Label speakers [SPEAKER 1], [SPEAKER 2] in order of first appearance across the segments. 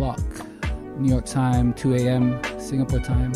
[SPEAKER 1] o'clock, New York time, 2 a.m., Singapore time.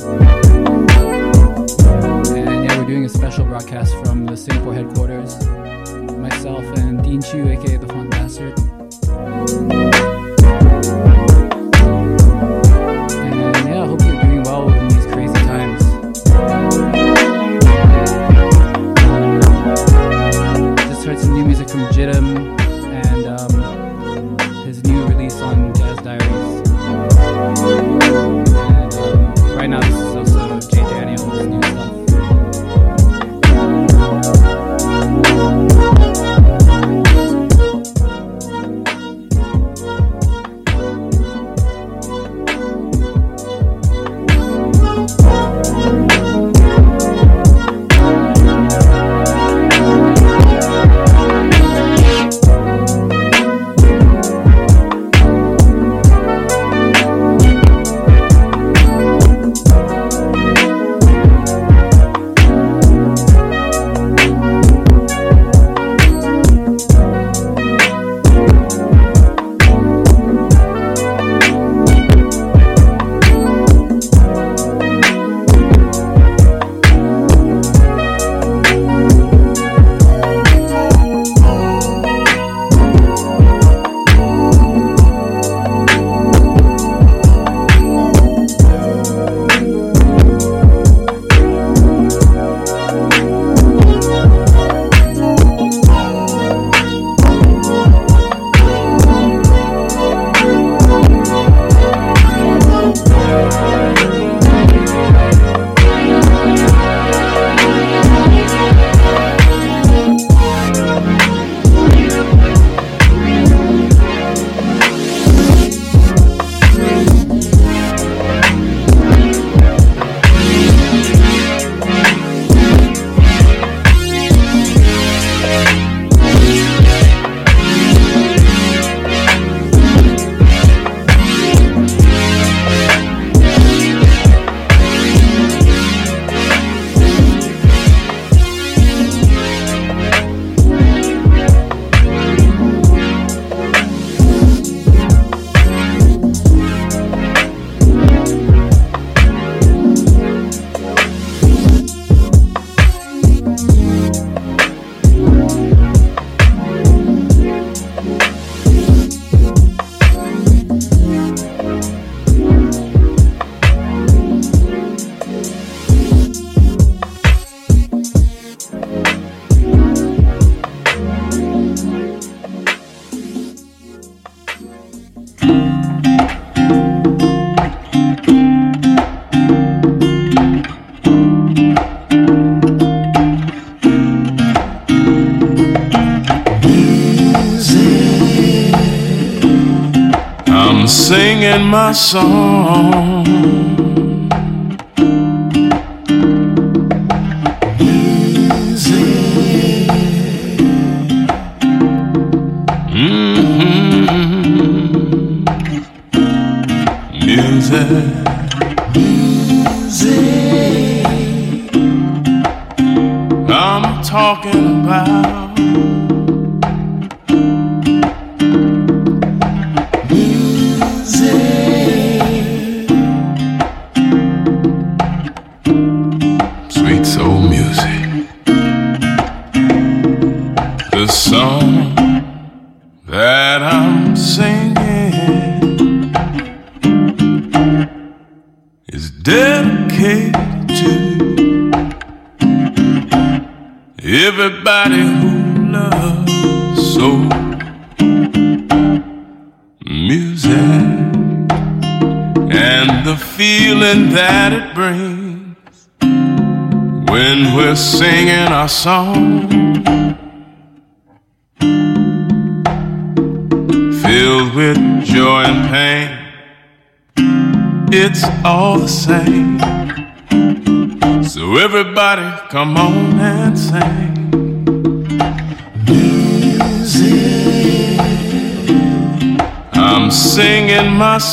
[SPEAKER 2] song.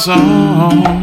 [SPEAKER 2] song.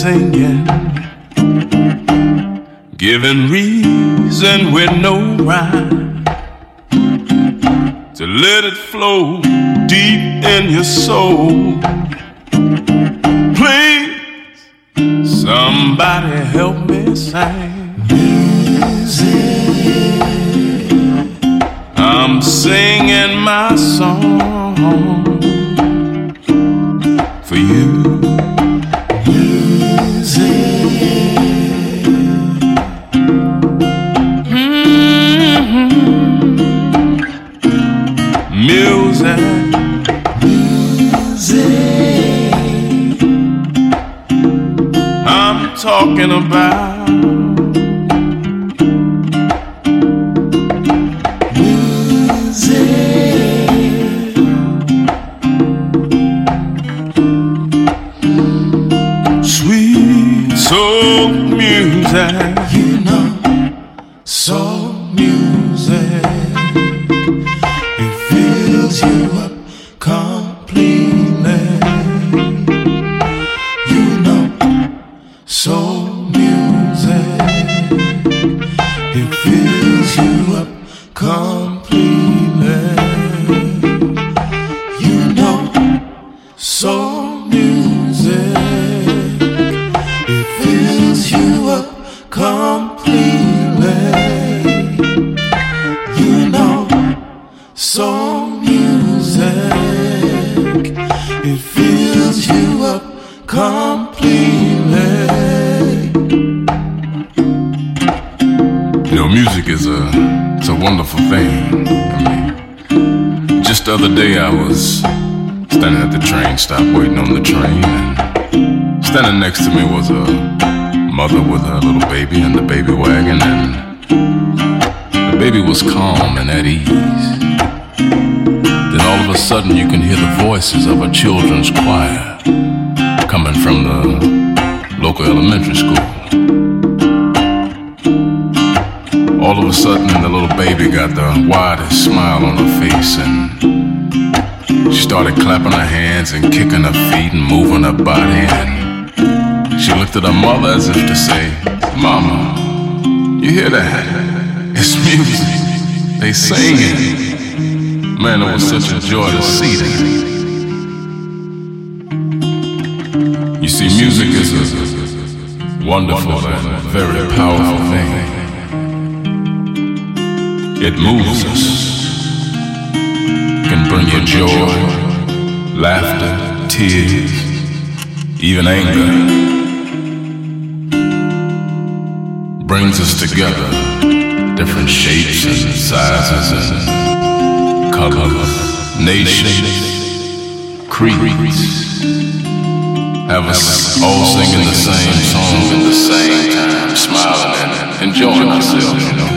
[SPEAKER 2] Singing, giving reason with no rhyme. To let it flow deep in your soul. Please, somebody help me sing. I'm singing my song about was a mother with her little baby in the baby wagon, and the baby was calm and at ease. Then all of a sudden you can hear the voices of a children's choir coming from the local elementary school. All of a sudden, the little baby got the widest smile on her face, and she started clapping her hands and kicking her feet and moving her body. And she looked at her mother as if to say, Mama, you hear that? It's music. They singing. Man, it was such a joy to see them. You see, music is a wonderful and very powerful thing. It moves us, can bring you joy, laughter, tears, even anger. Brings us together, different shapes and sizes and colors, nations, creeds. Have us all singing the same song at the same time, smiling and enjoying ourselves, you know.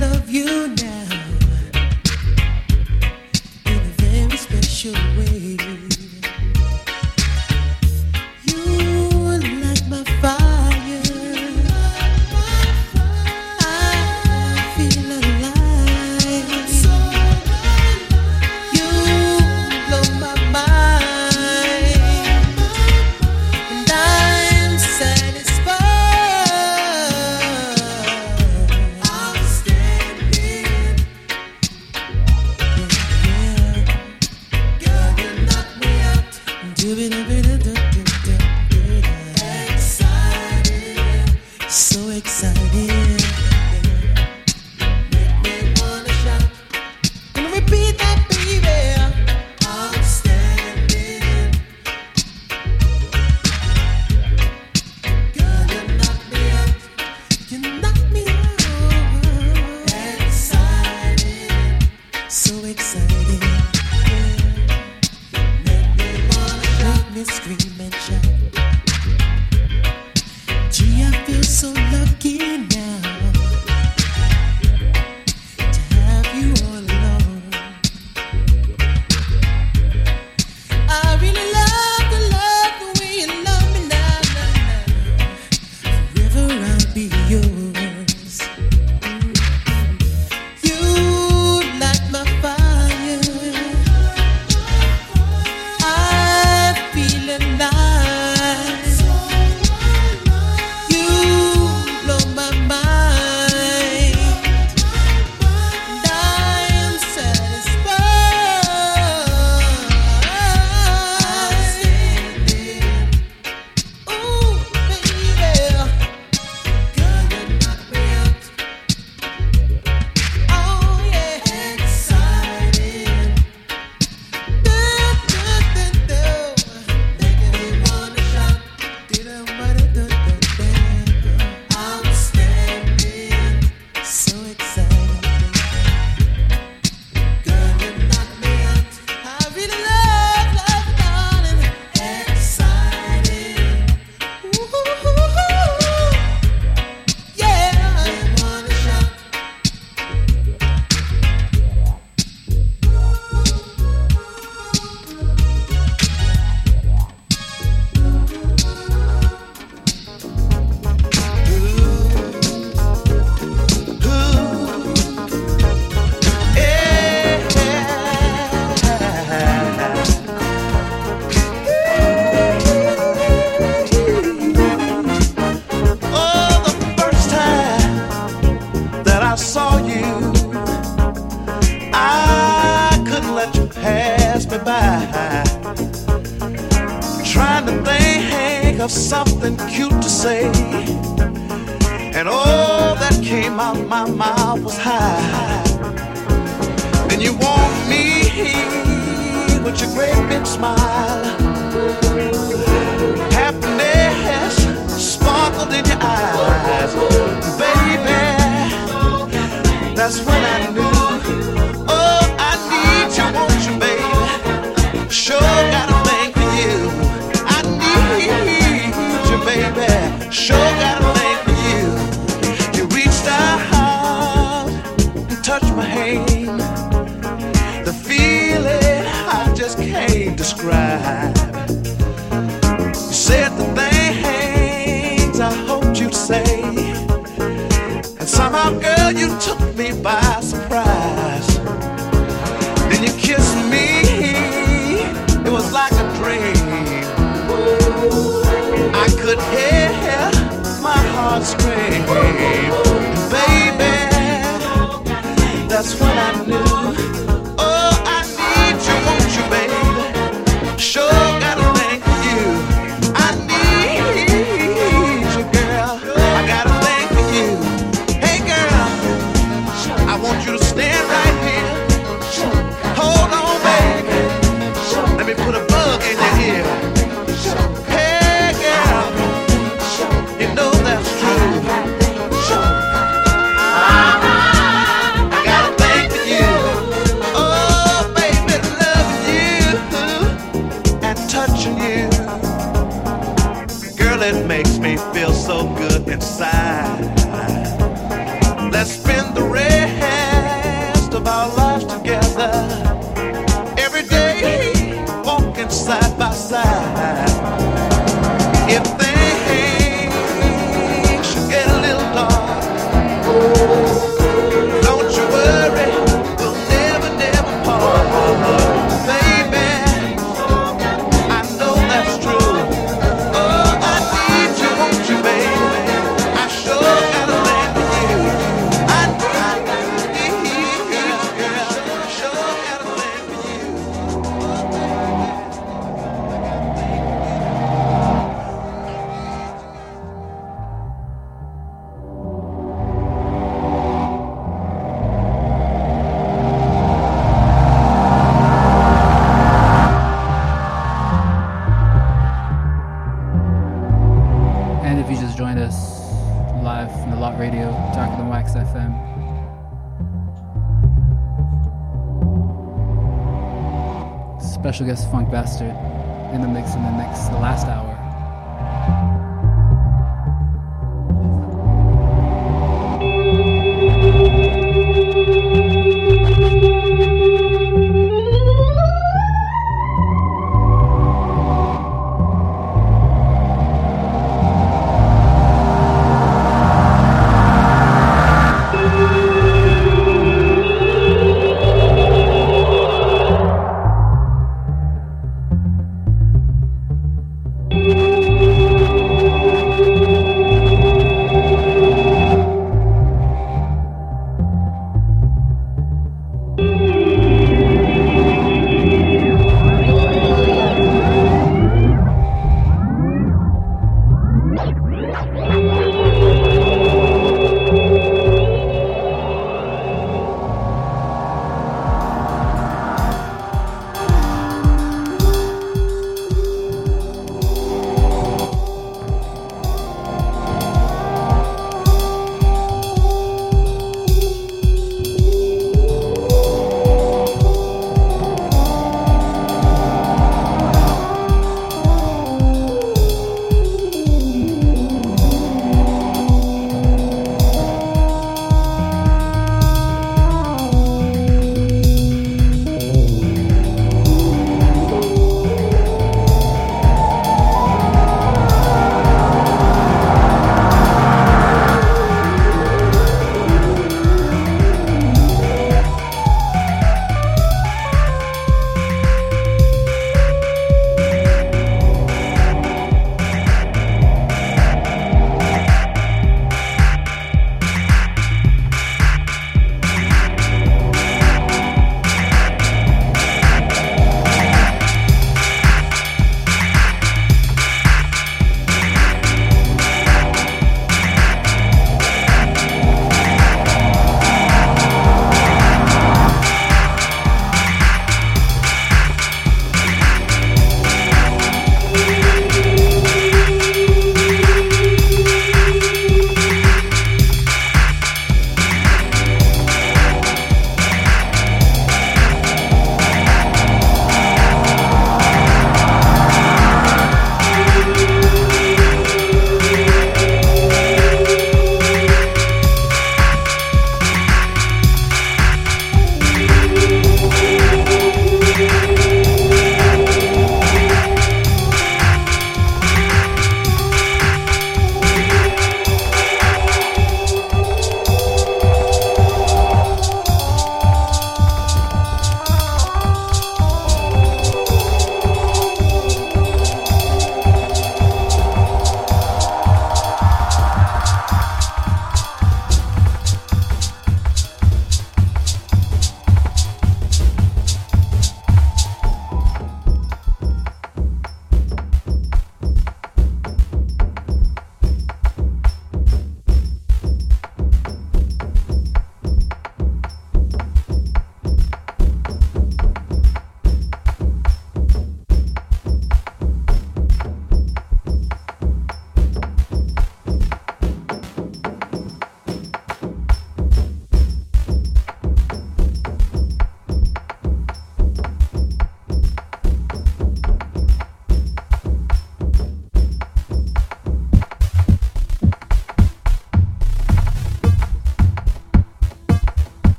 [SPEAKER 3] love
[SPEAKER 1] you now. hate. Special guest Funk Bastard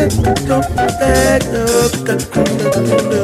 [SPEAKER 1] Come back, look, come back, look.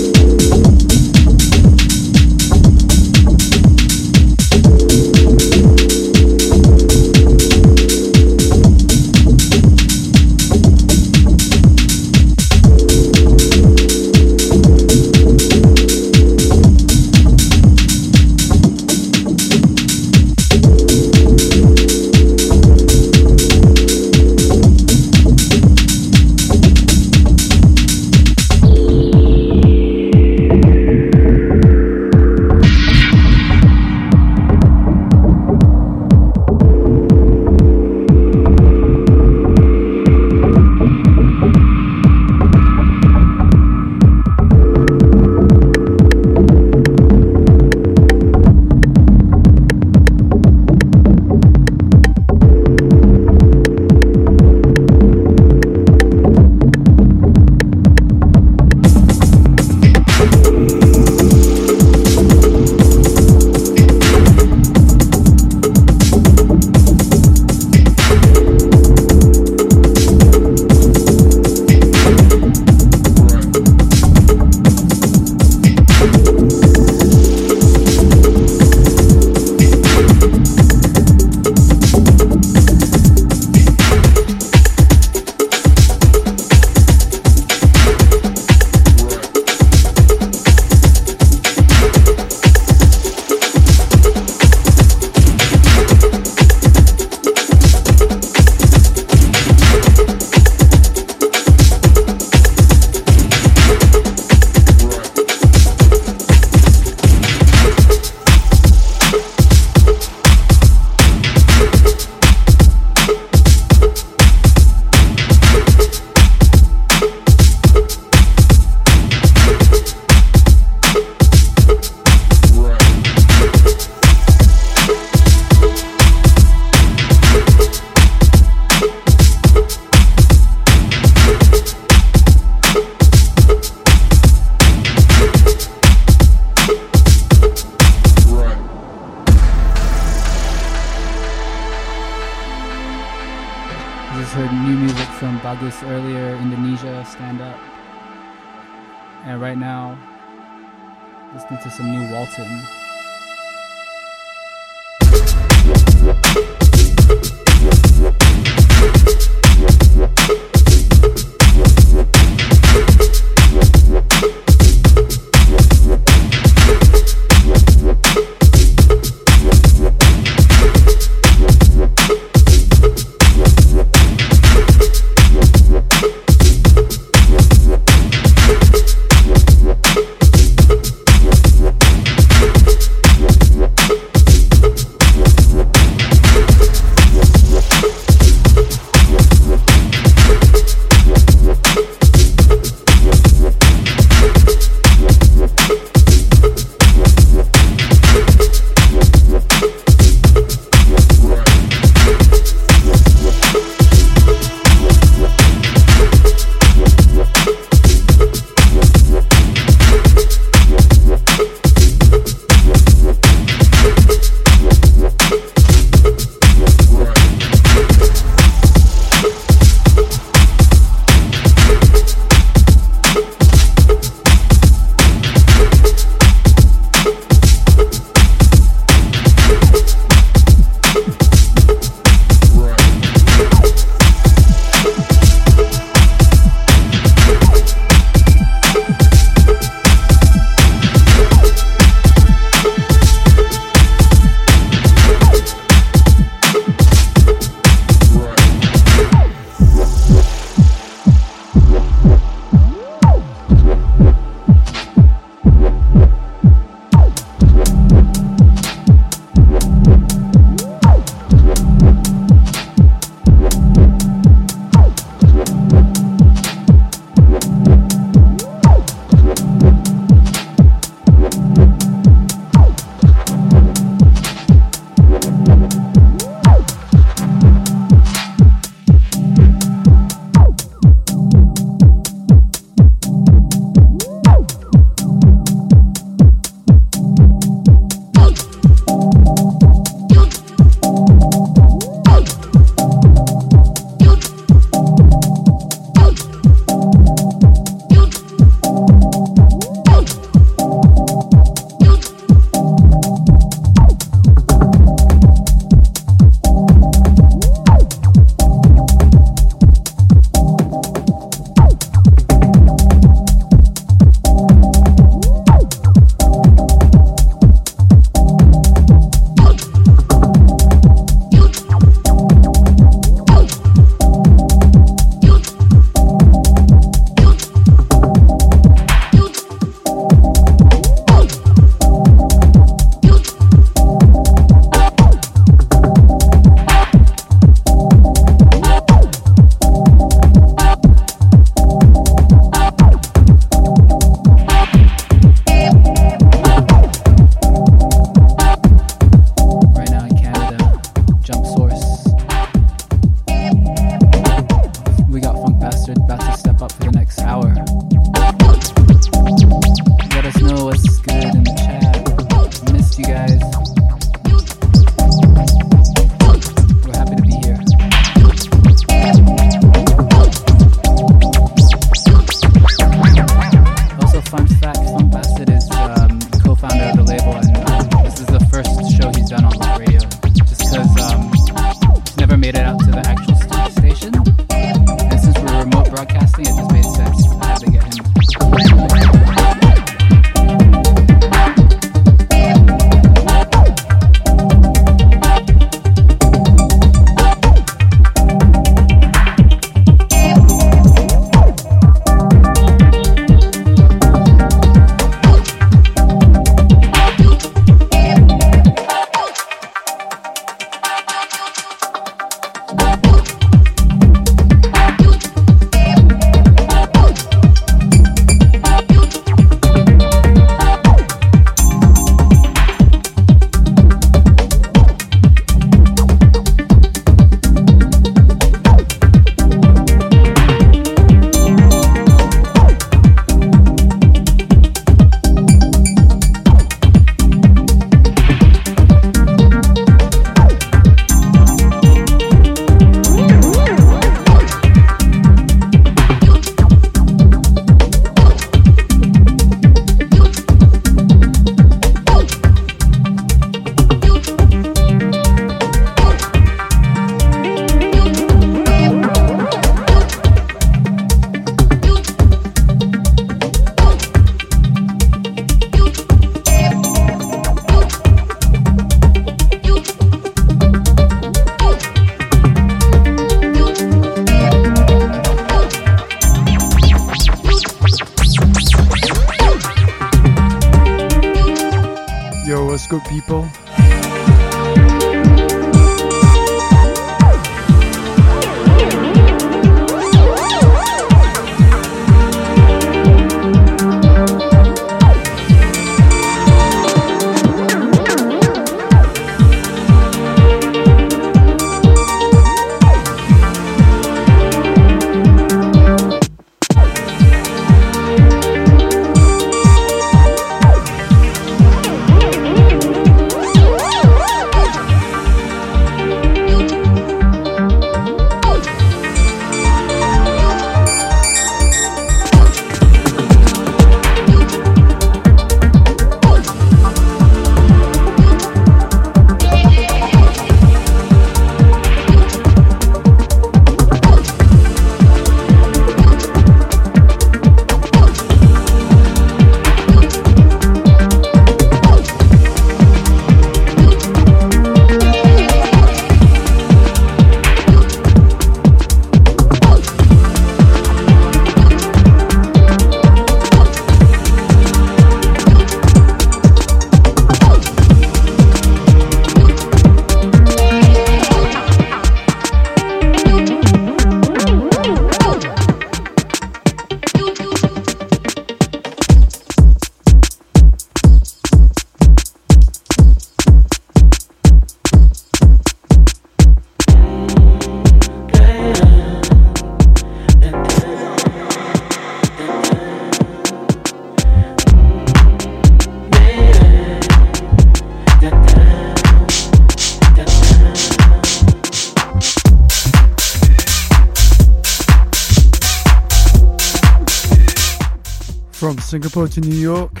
[SPEAKER 1] to New
[SPEAKER 4] York.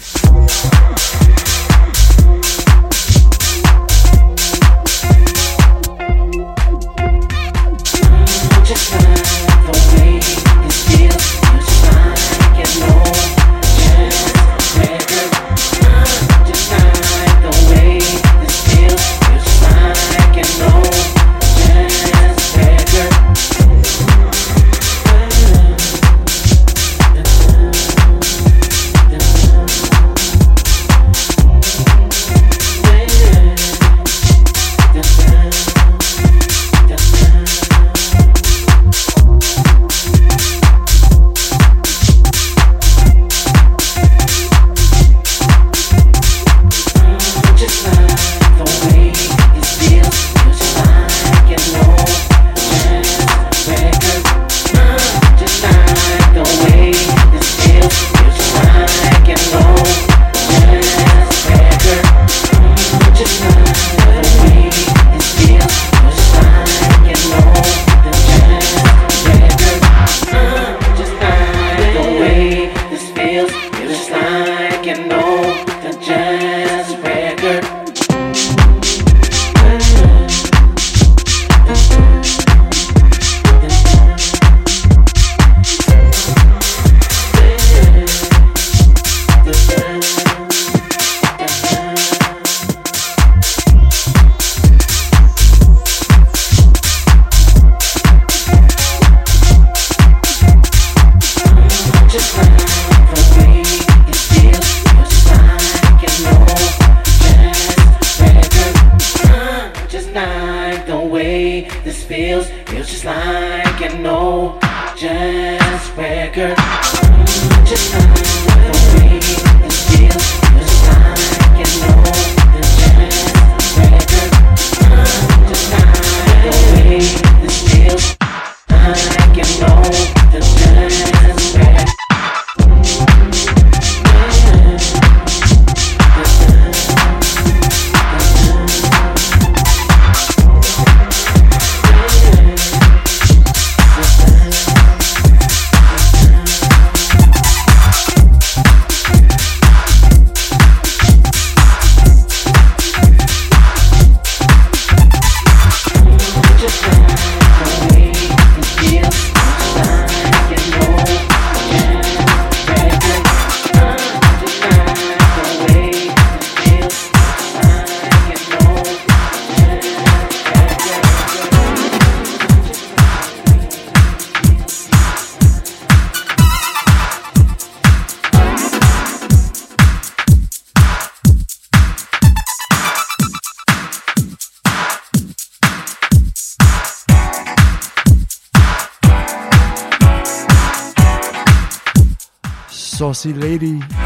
[SPEAKER 5] Lady.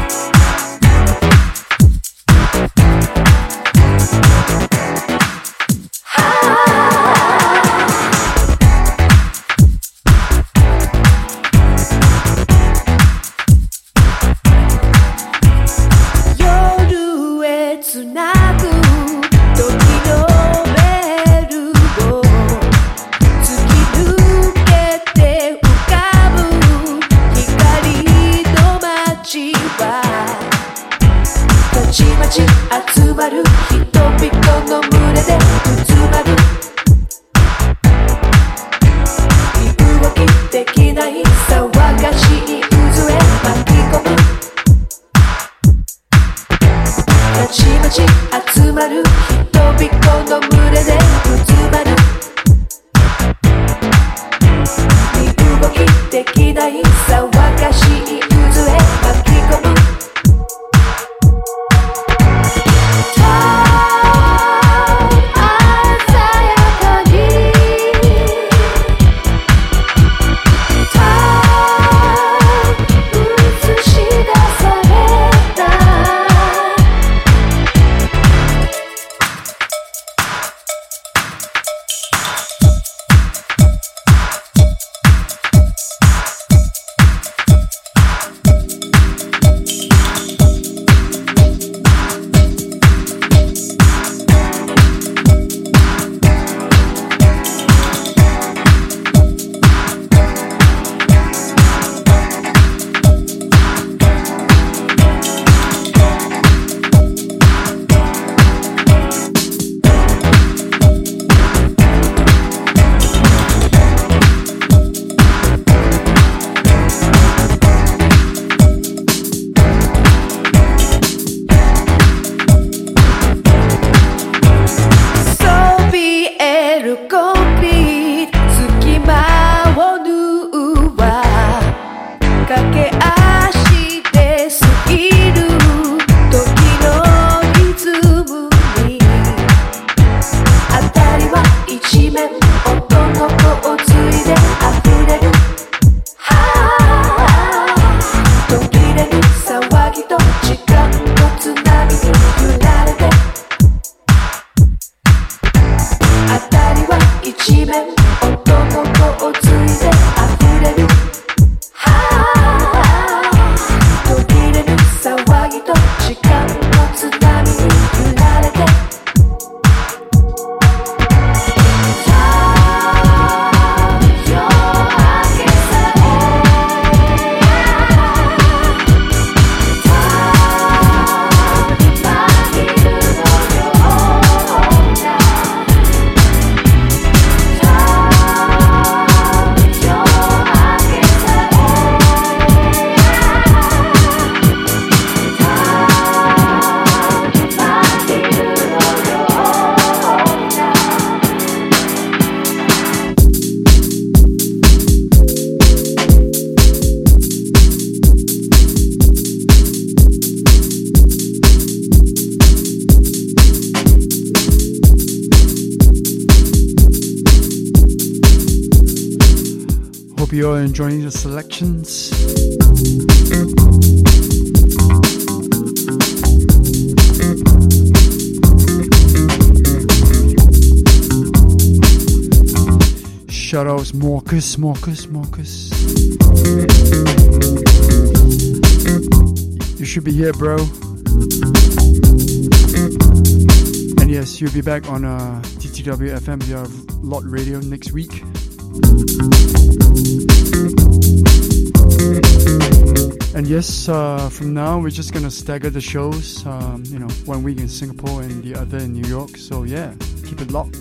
[SPEAKER 5] Enjoying the selections. Shoutouts Marcus, Marcus, Marcus. You should be here, bro. And yes, you'll be back on uh, TTW FM via Lot Radio next week. And yes, uh, from now we're just gonna stagger the shows. Um, you know, one week in Singapore and the other in New York. So yeah, keep it locked.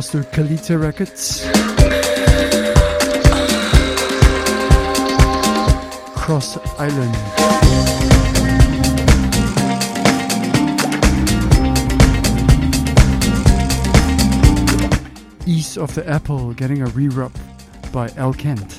[SPEAKER 6] To
[SPEAKER 7] Kalita Records. Cross Island. East of the Apple getting a re-rub by El Kent.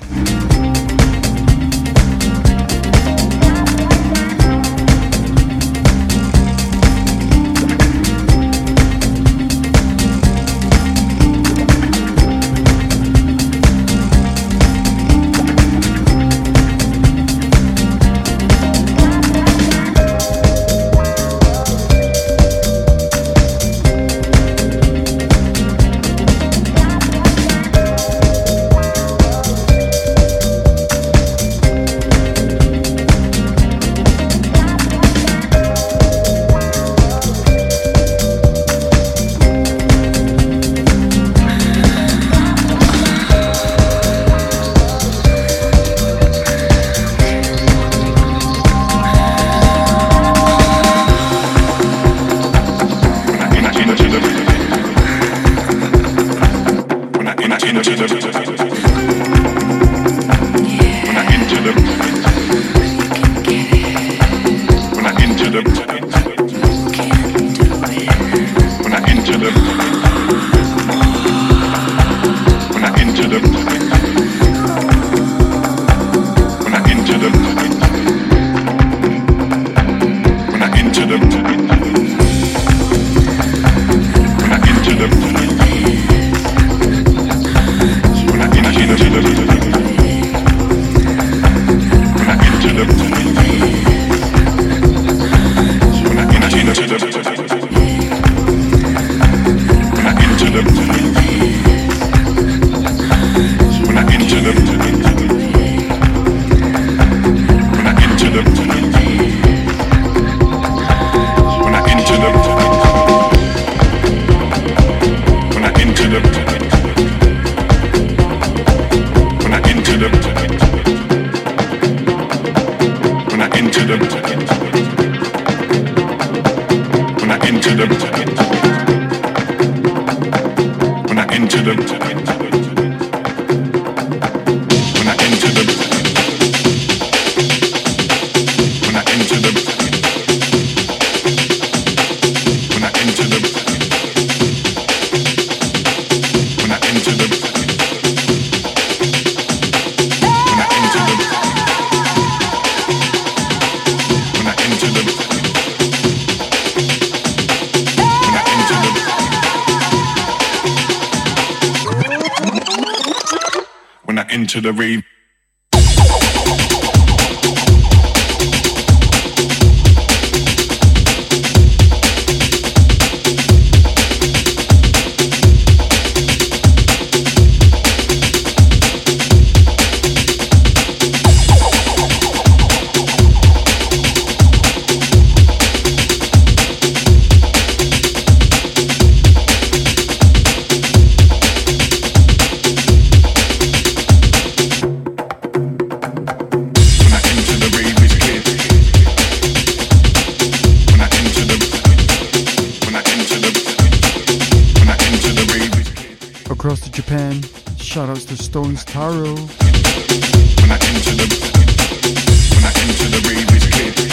[SPEAKER 8] across to Japan. Shoutouts to Stones Taro. When I enter the, when I enter the rave,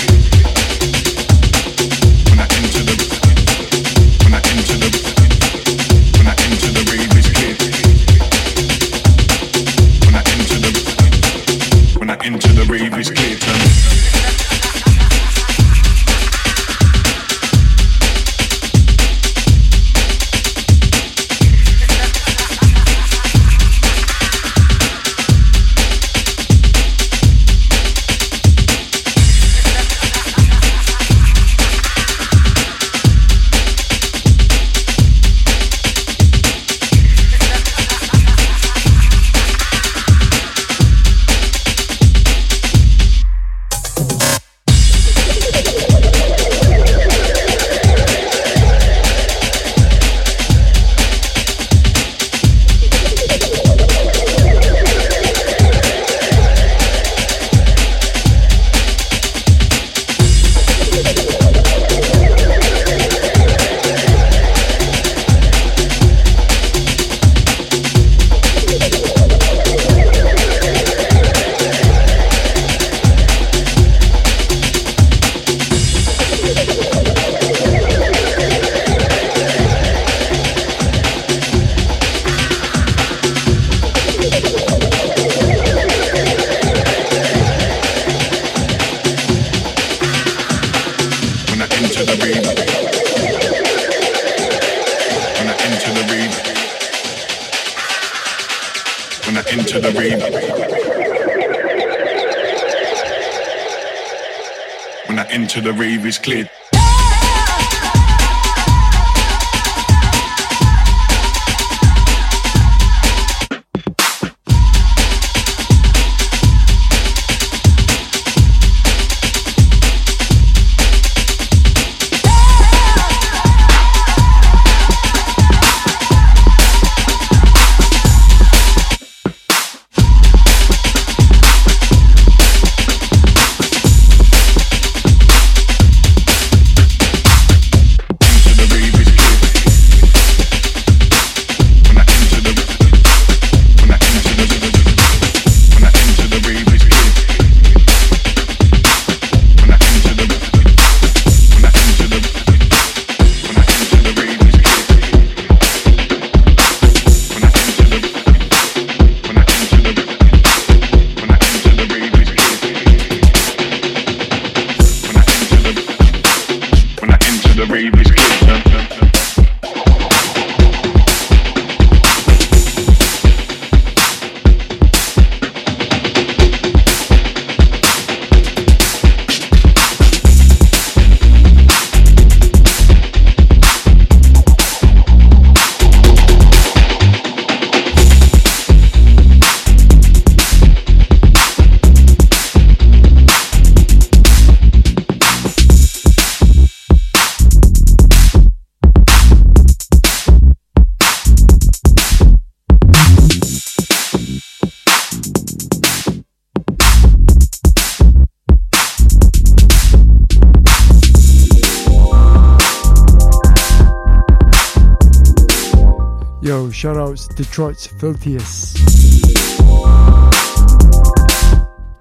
[SPEAKER 7] Yo, shoutouts Detroit's Filthiest.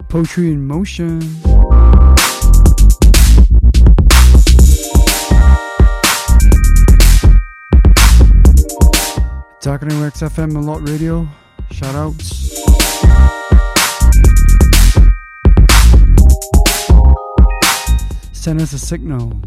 [SPEAKER 7] Poetry in Motion. Talking to XFM a lot radio. Shoutouts. Send us a signal.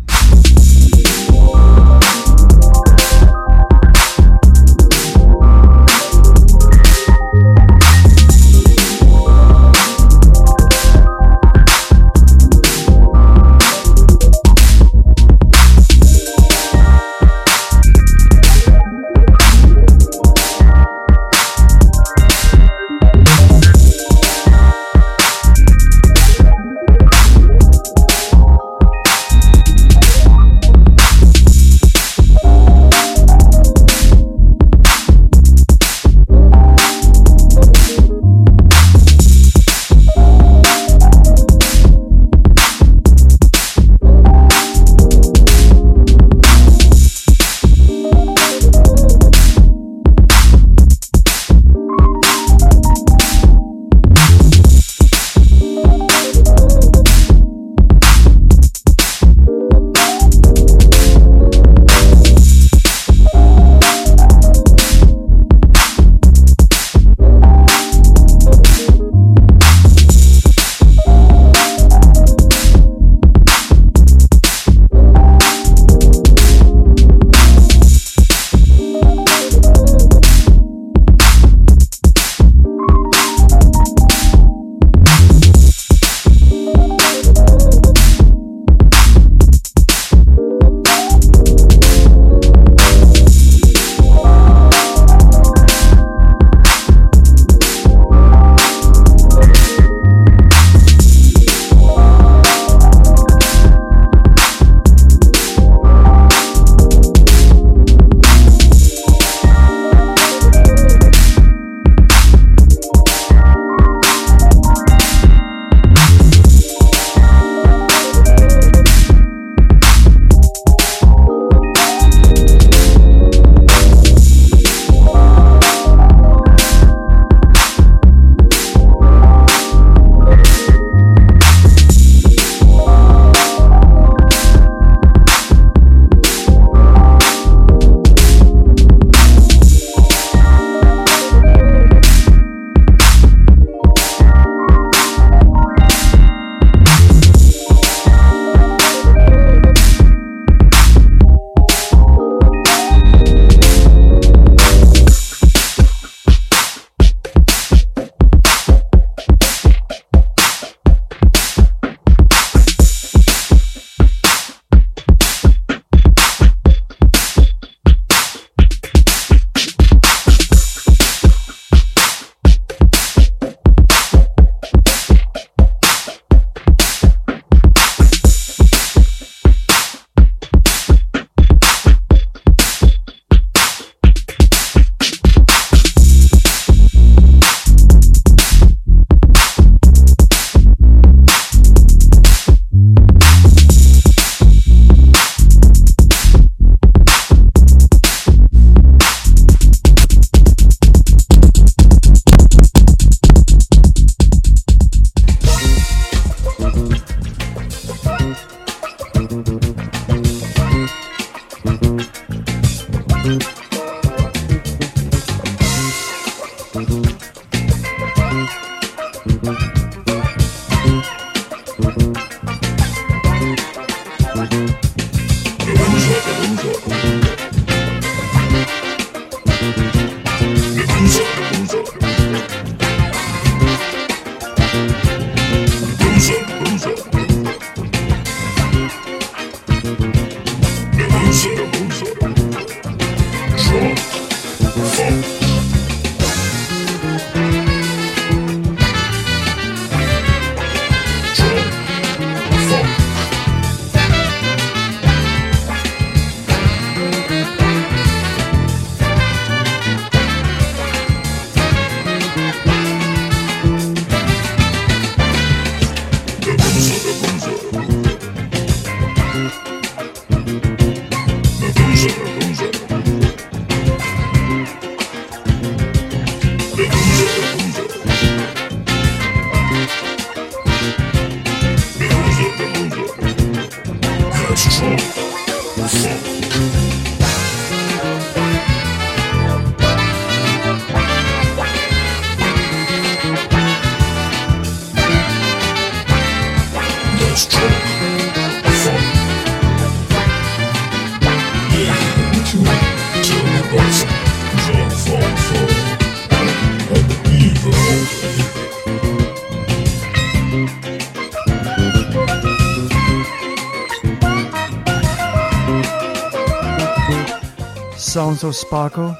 [SPEAKER 9] Sounds of Sparkle.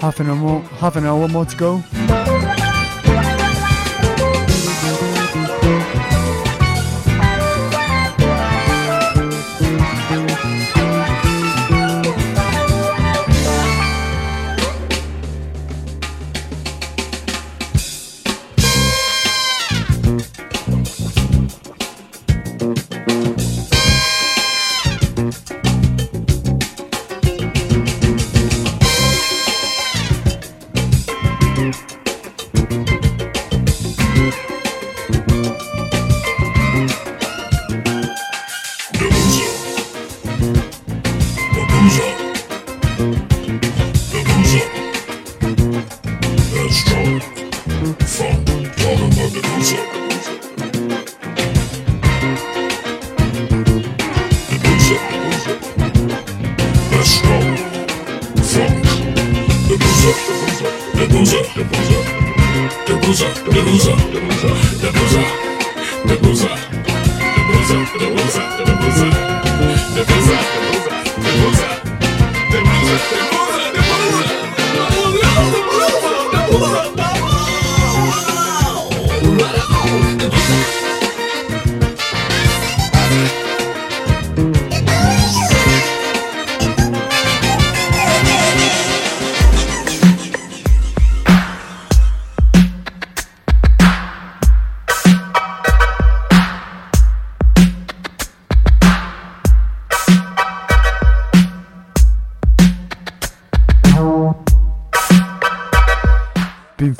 [SPEAKER 9] Half an hour more, half an hour more to go.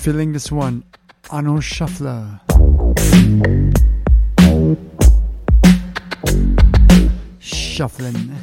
[SPEAKER 9] Feeling this one. Arnold Shuffler. Shuffling.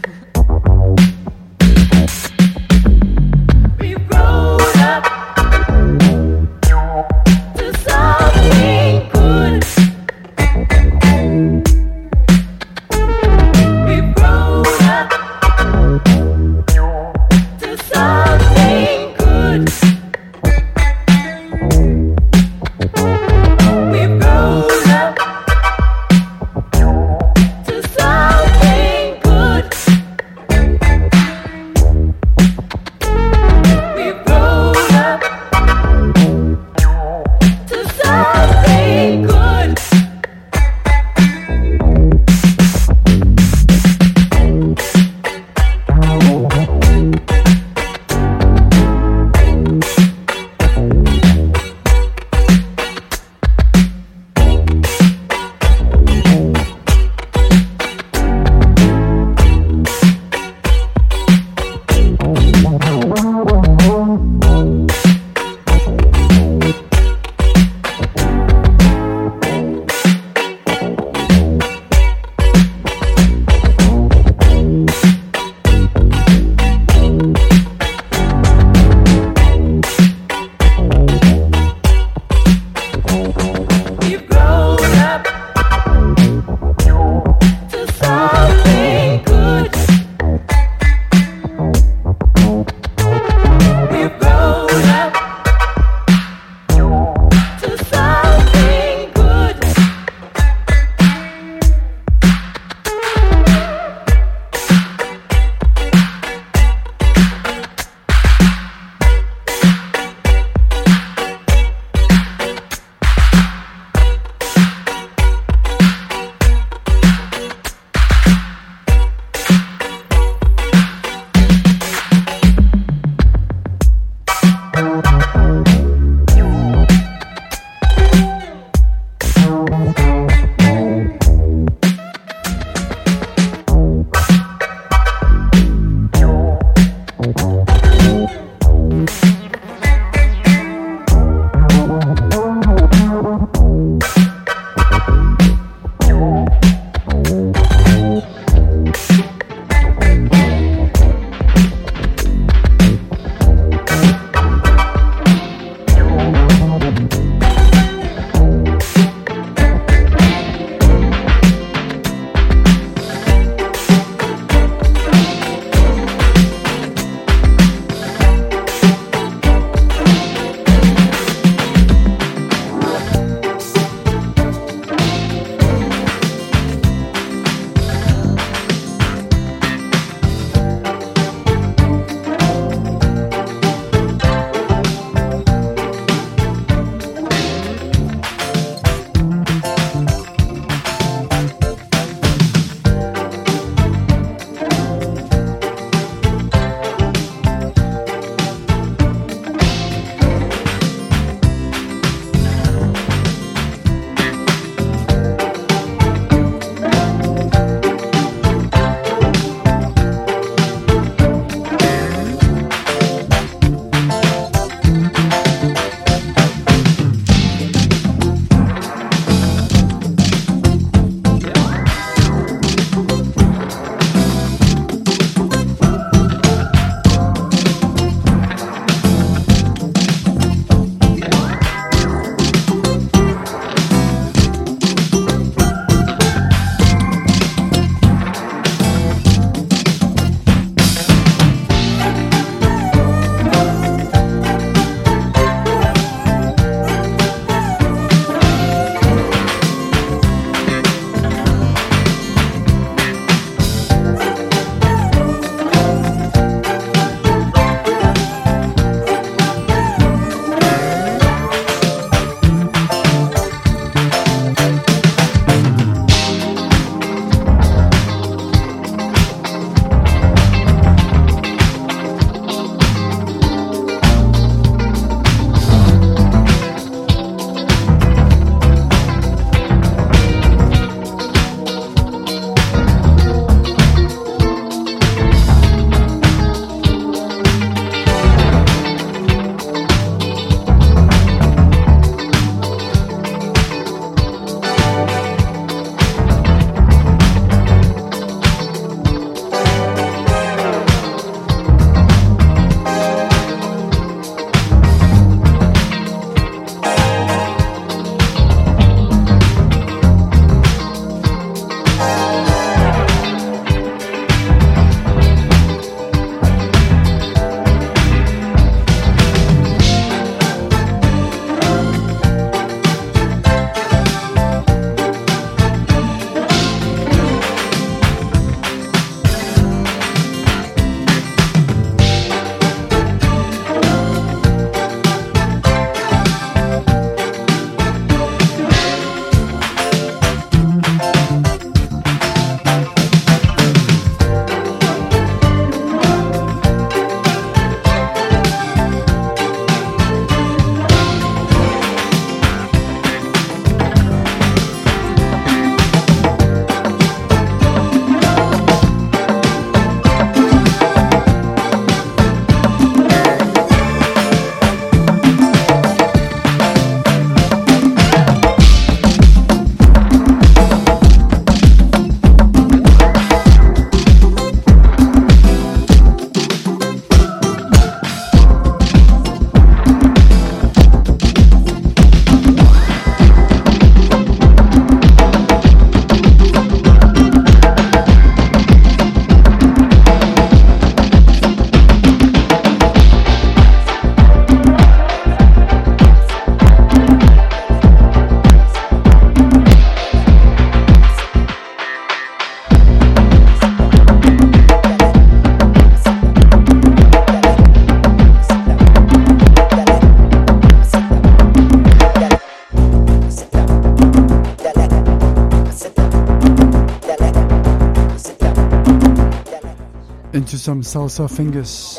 [SPEAKER 3] some salsa fingers.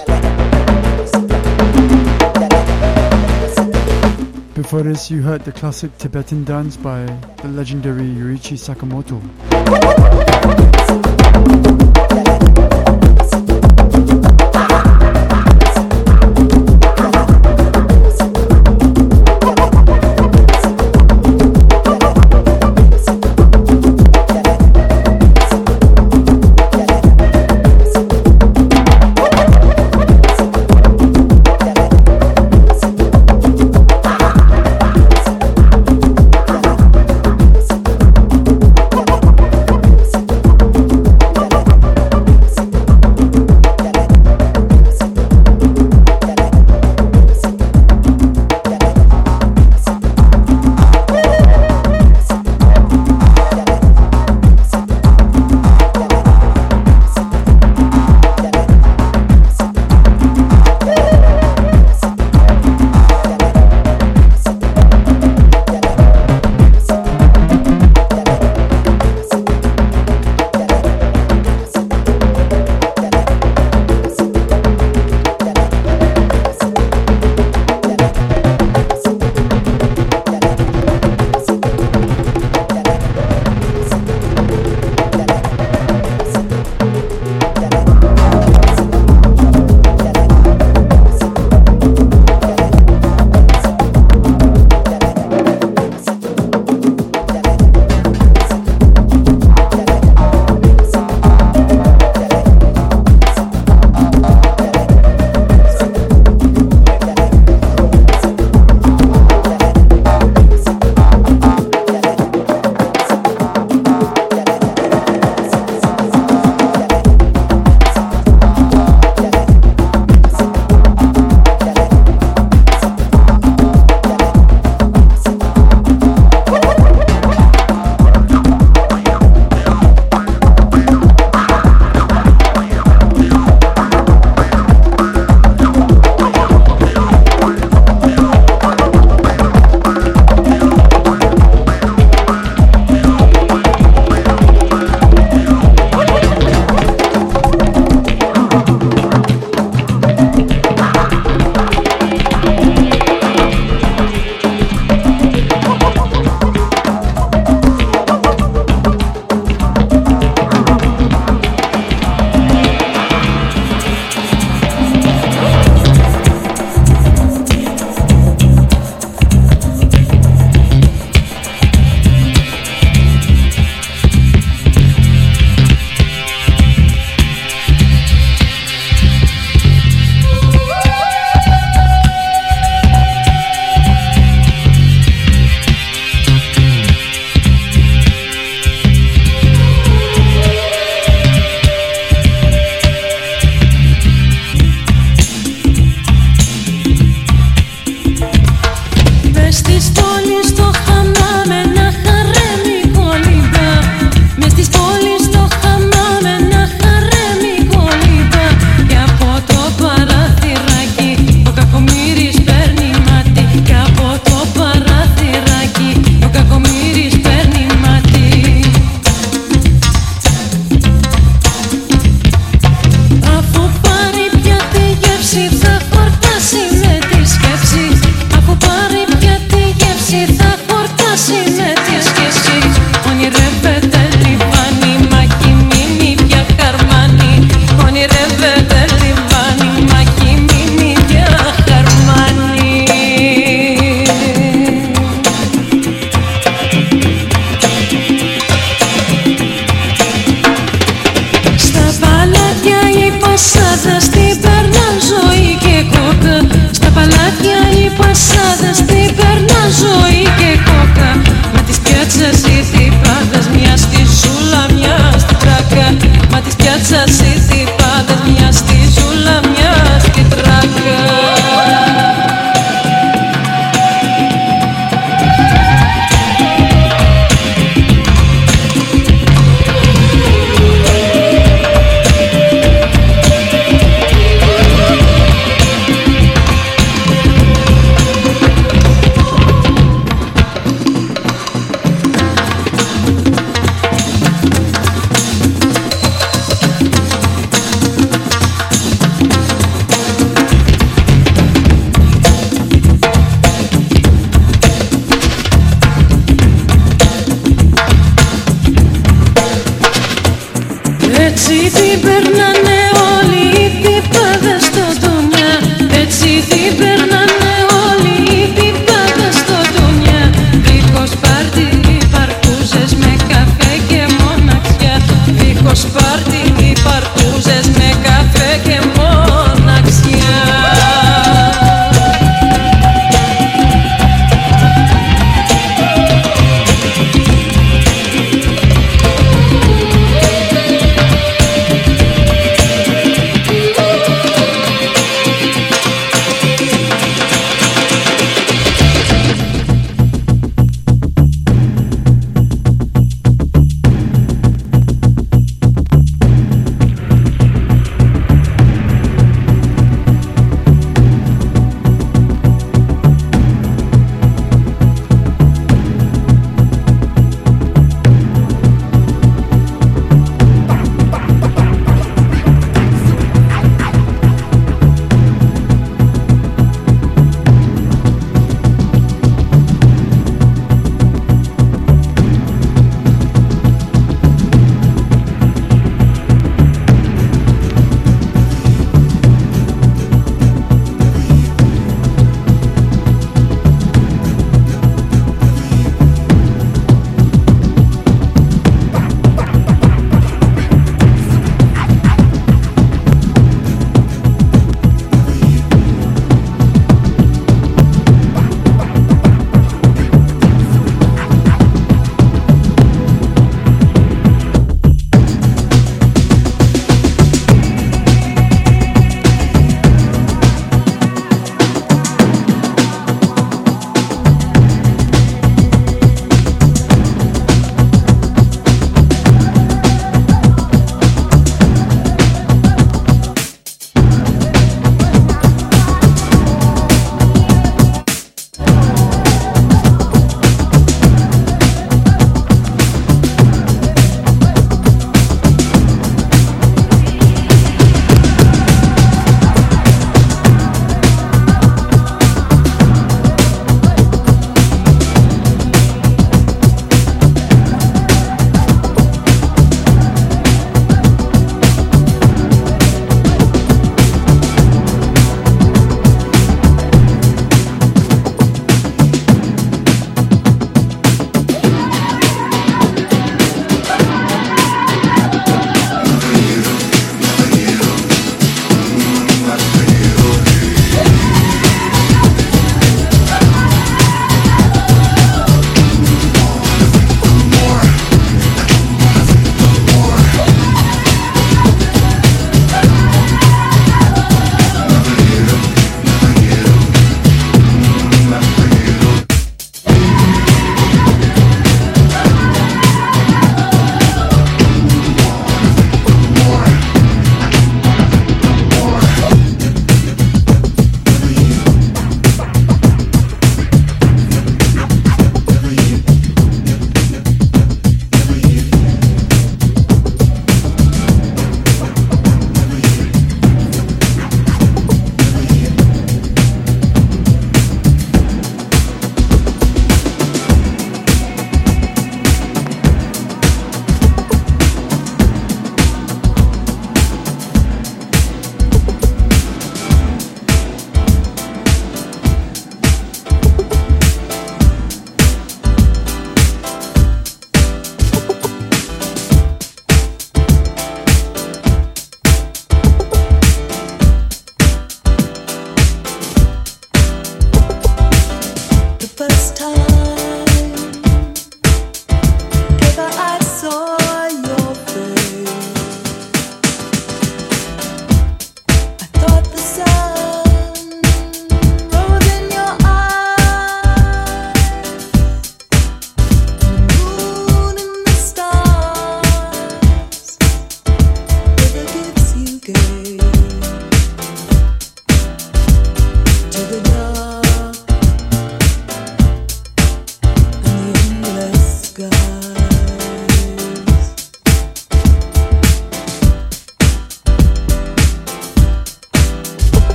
[SPEAKER 3] Before this, you heard the classic Tibetan dance by the legendary Ryuichi Sakamoto.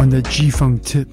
[SPEAKER 7] On the G Funk tip.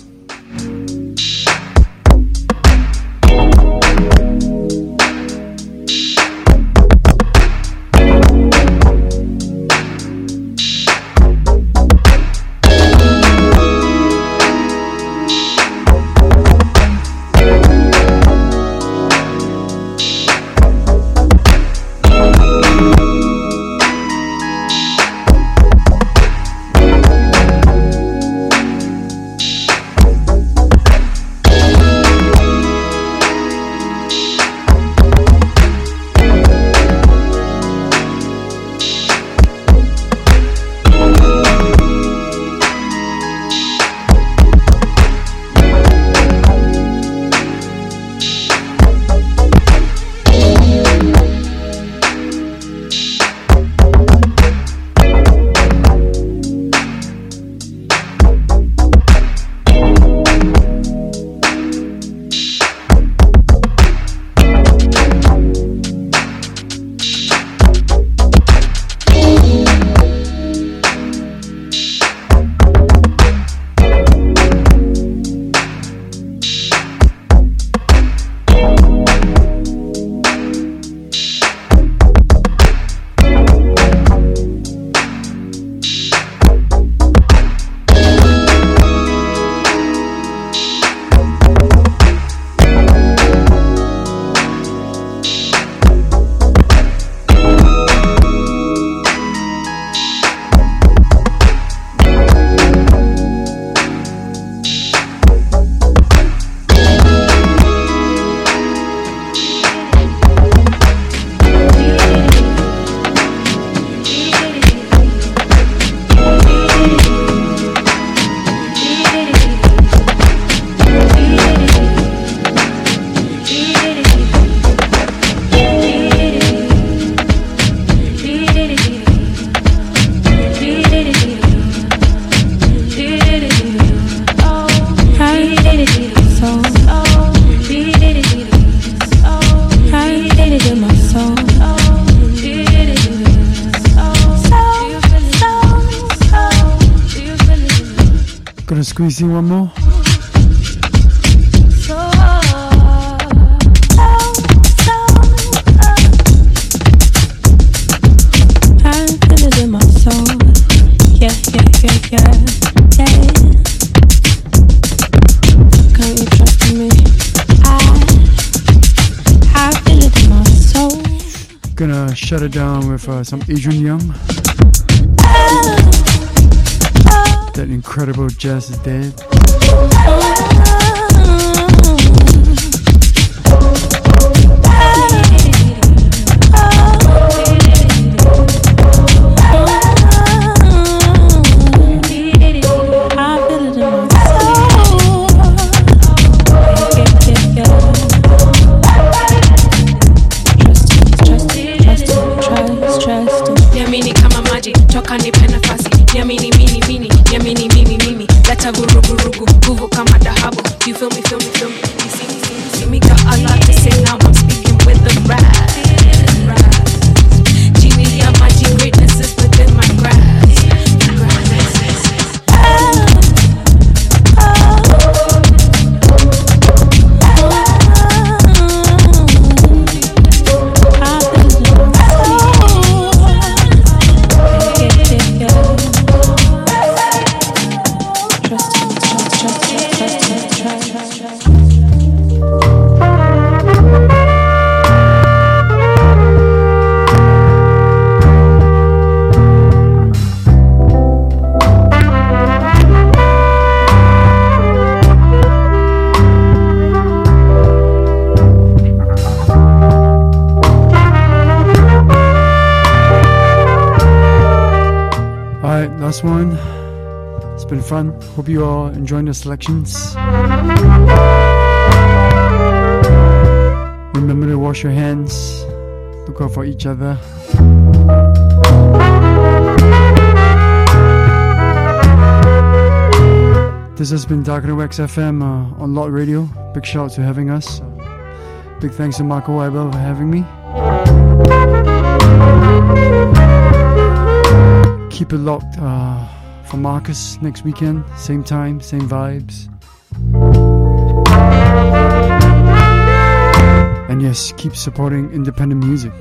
[SPEAKER 3] Uh, some Adrian Younge. That incredible jazz is dead. Hope you all enjoying the selections. Remember to wash your hands. Look out for each other. This has been Dark Wax FM uh, on Lot Radio. Big shout out to having us. Big thanks to Marco Weibel for having me. Keep it locked uh, for Marcus next weekend. Same time, same vibes. And yes, keep supporting independent music.